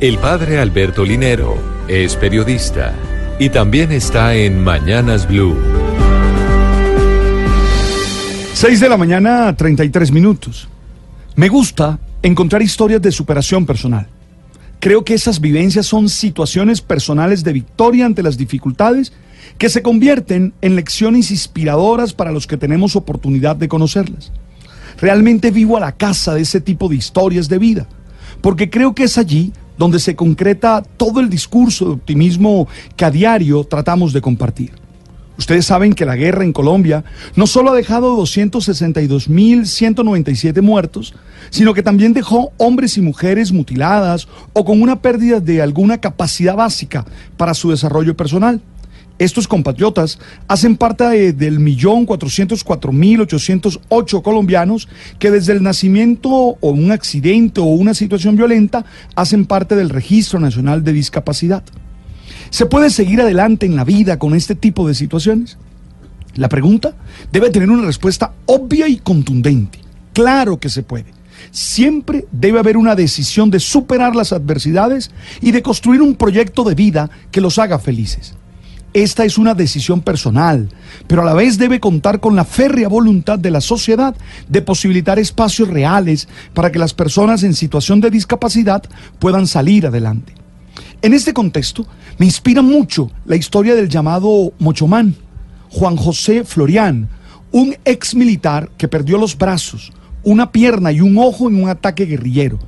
El padre Alberto Linero es periodista y también está en Mañanas Blue. 6 de la mañana, 33 minutos. Me gusta encontrar historias de superación personal. Creo que esas vivencias son situaciones personales de victoria ante las dificultades que se convierten en lecciones inspiradoras para los que tenemos oportunidad de conocerlas. Realmente vivo a la casa de ese tipo de historias de vida, porque creo que es allí donde se concreta todo el discurso de optimismo que a diario tratamos de compartir. Ustedes saben que la guerra en Colombia no solo ha dejado 262.197 muertos, sino que también dejó hombres y mujeres mutiladas o con una pérdida de alguna capacidad básica para su desarrollo personal. Estos compatriotas hacen parte de, del millón cuatrocientos cuatro mil ochocientos ocho colombianos que desde el nacimiento o un accidente o una situación violenta hacen parte del Registro Nacional de Discapacidad. ¿Se puede seguir adelante en la vida con este tipo de situaciones? La pregunta debe tener una respuesta obvia y contundente. Claro que se puede. Siempre debe haber una decisión de superar las adversidades y de construir un proyecto de vida que los haga felices. Esta es una decisión personal, pero a la vez debe contar con la férrea voluntad de la sociedad de posibilitar espacios reales para que las personas en situación de discapacidad puedan salir adelante. En este contexto, me inspira mucho la historia del llamado Mochomán, Juan José Florián, un ex militar que perdió los brazos, una pierna y un ojo en un ataque guerrillero.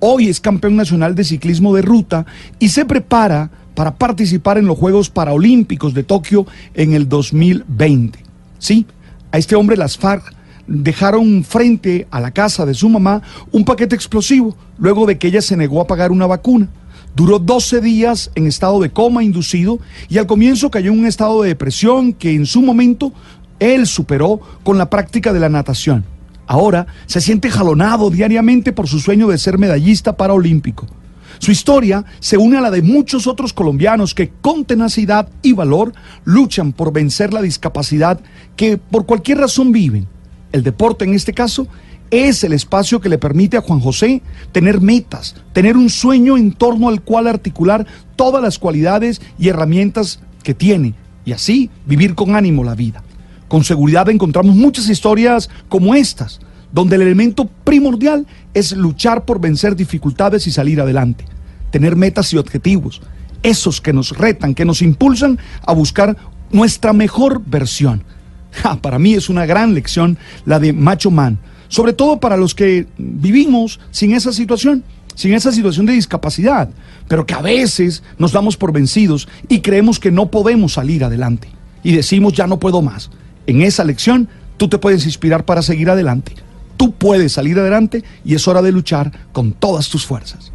Hoy es campeón nacional de ciclismo de ruta y se prepara para participar en los Juegos Paralímpicos de Tokio en el 2020. Sí, a este hombre las FARC dejaron frente a la casa de su mamá un paquete explosivo luego de que ella se negó a pagar una vacuna. Duró 12 días en estado de coma inducido y al comienzo cayó en un estado de depresión que en su momento él superó con la práctica de la natación. Ahora se siente jalonado diariamente por su sueño de ser medallista paraolímpico. Su historia se une a la de muchos otros colombianos que con tenacidad y valor luchan por vencer la discapacidad que por cualquier razón viven. El deporte en este caso es el espacio que le permite a Juan José tener metas, tener un sueño en torno al cual articular todas las cualidades y herramientas que tiene y así vivir con ánimo la vida. Con seguridad encontramos muchas historias como estas, donde el elemento primordial es luchar por vencer dificultades y salir adelante, tener metas y objetivos, esos que nos retan, que nos impulsan a buscar nuestra mejor versión. para mí es una gran lección la de Macho Man sobre todo para los que vivimos sin esa situación, sin esa situación de discapacidad, pero que a veces nos damos por vencidos y creemos que no podemos salir adelante. Y decimos, ya no puedo más. En esa lección, tú te puedes inspirar para seguir adelante. Tú puedes salir adelante y es hora de luchar con todas tus fuerzas.